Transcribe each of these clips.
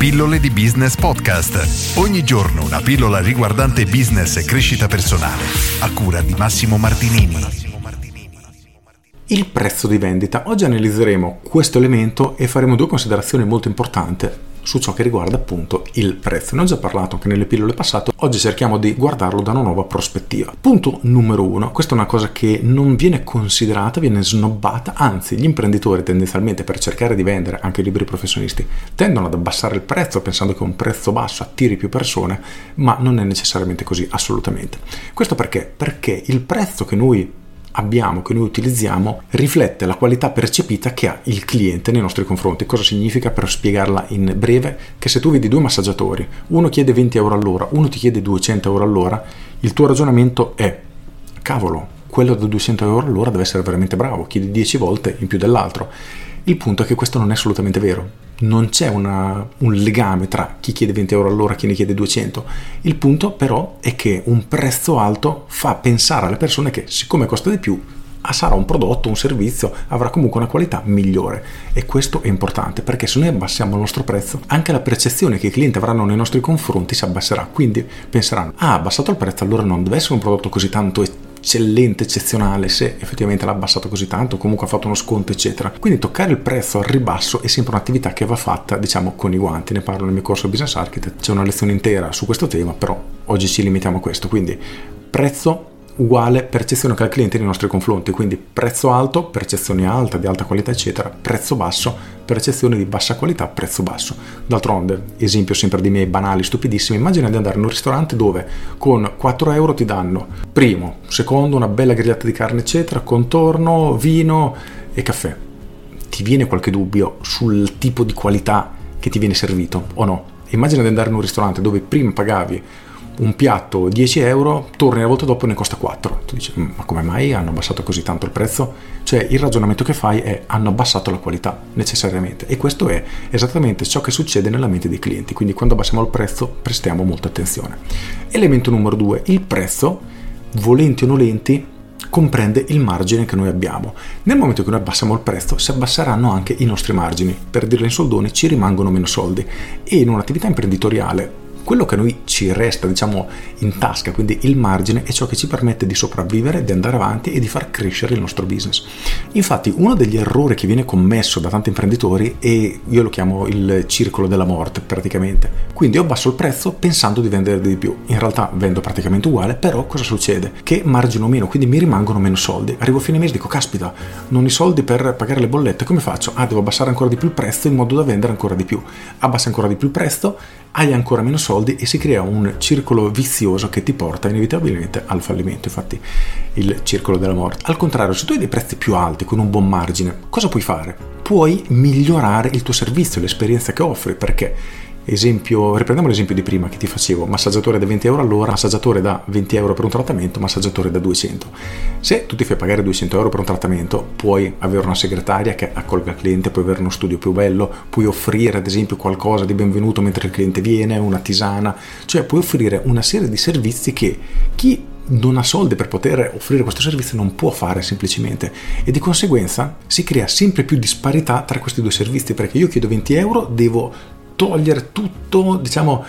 Pillole di Business Podcast. Ogni giorno una pillola riguardante business e crescita personale. A cura di Massimo Martinini. Il prezzo di vendita. Oggi analizzeremo questo elemento e faremo due considerazioni molto importanti su ciò che riguarda appunto il prezzo. Ne ho già parlato anche nelle pillole passate, oggi cerchiamo di guardarlo da una nuova prospettiva. Punto numero uno, questa è una cosa che non viene considerata, viene snobbata, anzi gli imprenditori tendenzialmente per cercare di vendere, anche i libri professionisti, tendono ad abbassare il prezzo pensando che un prezzo basso attiri più persone, ma non è necessariamente così, assolutamente. Questo perché? Perché il prezzo che noi abbiamo, che noi utilizziamo, riflette la qualità percepita che ha il cliente nei nostri confronti. Cosa significa per spiegarla in breve? Che se tu vedi due massaggiatori, uno chiede 20 euro all'ora, uno ti chiede 200 euro all'ora, il tuo ragionamento è, cavolo, quello da 200 euro all'ora deve essere veramente bravo, chiede 10 volte in più dell'altro. Il punto è che questo non è assolutamente vero non c'è una, un legame tra chi chiede 20 euro all'ora e chi ne chiede 200. Il punto però è che un prezzo alto fa pensare alle persone che siccome costa di più sarà un prodotto, un servizio, avrà comunque una qualità migliore e questo è importante perché se noi abbassiamo il nostro prezzo anche la percezione che i clienti avranno nei nostri confronti si abbasserà, quindi penseranno ah abbassato il prezzo allora non deve essere un prodotto così tanto eccellente, eccezionale, se effettivamente l'ha abbassato così tanto, comunque ha fatto uno sconto, eccetera. Quindi toccare il prezzo al ribasso è sempre un'attività che va fatta, diciamo, con i guanti. Ne parlo nel mio corso Business Architect, c'è una lezione intera su questo tema, però oggi ci limitiamo a questo. Quindi prezzo uguale percezione che ha il cliente nei nostri confronti, quindi prezzo alto, percezione alta, di alta qualità, eccetera, prezzo basso, percezione di bassa qualità, prezzo basso. D'altronde, esempio sempre di miei banali, stupidissimi, immagina di andare in un ristorante dove con 4 euro ti danno primo, secondo, una bella grigliata di carne, eccetera, contorno, vino e caffè. Ti viene qualche dubbio sul tipo di qualità che ti viene servito o no? Immagina di andare in un ristorante dove prima pagavi un piatto 10 euro, torni una volta dopo e ne costa 4. Tu dici, mm, ma come mai hanno abbassato così tanto il prezzo? Cioè il ragionamento che fai è hanno abbassato la qualità necessariamente e questo è esattamente ciò che succede nella mente dei clienti, quindi quando abbassiamo il prezzo prestiamo molta attenzione. Elemento numero 2, il prezzo, volenti o nolenti, comprende il margine che noi abbiamo. Nel momento che noi abbassiamo il prezzo si abbasseranno anche i nostri margini, per dirlo in soldoni ci rimangono meno soldi e in un'attività imprenditoriale quello che a noi ci resta, diciamo, in tasca, quindi il margine, è ciò che ci permette di sopravvivere, di andare avanti e di far crescere il nostro business. Infatti, uno degli errori che viene commesso da tanti imprenditori è, io lo chiamo il circolo della morte, praticamente. Quindi io abbasso il prezzo pensando di vendere di più. In realtà vendo praticamente uguale, però cosa succede? Che margino meno, quindi mi rimangono meno soldi. Arrivo a fine mese e dico, caspita, non ho i soldi per pagare le bollette, come faccio? Ah, devo abbassare ancora di più il prezzo in modo da vendere ancora di più. Abbassa ancora di più il prezzo, hai ancora meno soldi e si crea un circolo vizioso che ti porta inevitabilmente al fallimento, infatti il circolo della morte. Al contrario, se tu hai dei prezzi più alti con un buon margine, cosa puoi fare? Puoi migliorare il tuo servizio, l'esperienza che offri, perché Esempio, riprendiamo l'esempio di prima che ti facevo, massaggiatore da 20 euro all'ora, massaggiatore da 20 euro per un trattamento, massaggiatore da 200. Se tu ti fai pagare 200 euro per un trattamento, puoi avere una segretaria che accolga il cliente, puoi avere uno studio più bello, puoi offrire ad esempio qualcosa di benvenuto mentre il cliente viene, una tisana, cioè puoi offrire una serie di servizi che chi non ha soldi per poter offrire questo servizio non può fare semplicemente. E di conseguenza si crea sempre più disparità tra questi due servizi perché io chiedo 20 euro devo togliere tutto, diciamo,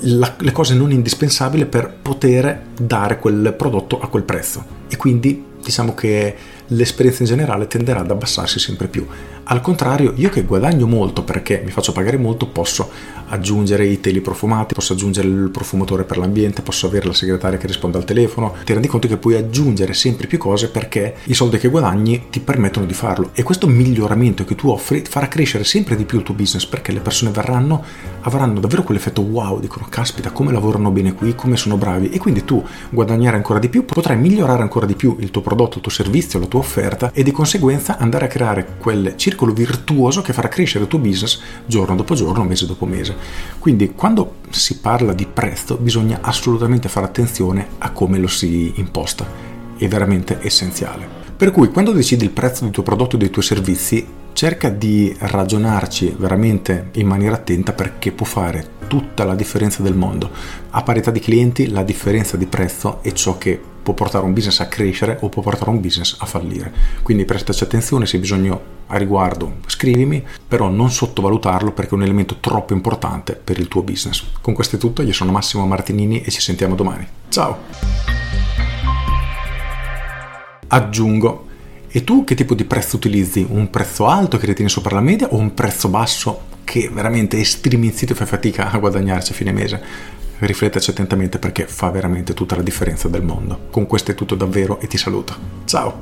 la, le cose non indispensabili per poter dare quel prodotto a quel prezzo. E quindi diciamo che l'esperienza in generale tenderà ad abbassarsi sempre più. Al contrario, io che guadagno molto perché mi faccio pagare molto, posso aggiungere i teli profumati, posso aggiungere il profumatore per l'ambiente, posso avere la segretaria che risponde al telefono. Ti rendi conto che puoi aggiungere sempre più cose perché i soldi che guadagni ti permettono di farlo. E questo miglioramento che tu offri farà crescere sempre di più il tuo business perché le persone verranno, avranno davvero quell'effetto wow, dicono caspita come lavorano bene qui, come sono bravi e quindi tu guadagnerai ancora di più, potrai migliorare ancora di più il tuo prodotto, il tuo servizio, la tua offerta e di conseguenza andare a creare quel circolo virtuoso che farà crescere il tuo business giorno dopo giorno, mese dopo mese. Quindi quando si parla di prezzo bisogna assolutamente fare attenzione a come lo si imposta, è veramente essenziale. Per cui quando decidi il prezzo del tuo prodotto e dei tuoi servizi, cerca di ragionarci veramente in maniera attenta perché può fare tutta la differenza del mondo. A parità di clienti la differenza di prezzo è ciò che può portare un business a crescere o può portare un business a fallire. Quindi prestaci attenzione, se hai bisogno a riguardo scrivimi, però non sottovalutarlo perché è un elemento troppo importante per il tuo business. Con questo è tutto, io sono Massimo Martinini e ci sentiamo domani. Ciao! Aggiungo e tu che tipo di prezzo utilizzi? Un prezzo alto che ritieni sopra la media o un prezzo basso che veramente estremizzi e fai fatica a guadagnarci a fine mese. Riflettaci attentamente perché fa veramente tutta la differenza del mondo. Con questo è tutto davvero e ti saluto. Ciao!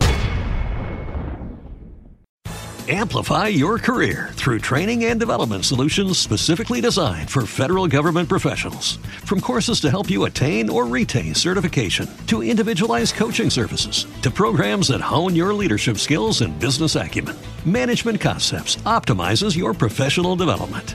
Amplify your career through training and development solutions specifically designed for federal government professionals. From courses to help you attain or retain certification, to individualized coaching services, to programs that hone your leadership skills and business acumen, Management Concepts optimizes your professional development.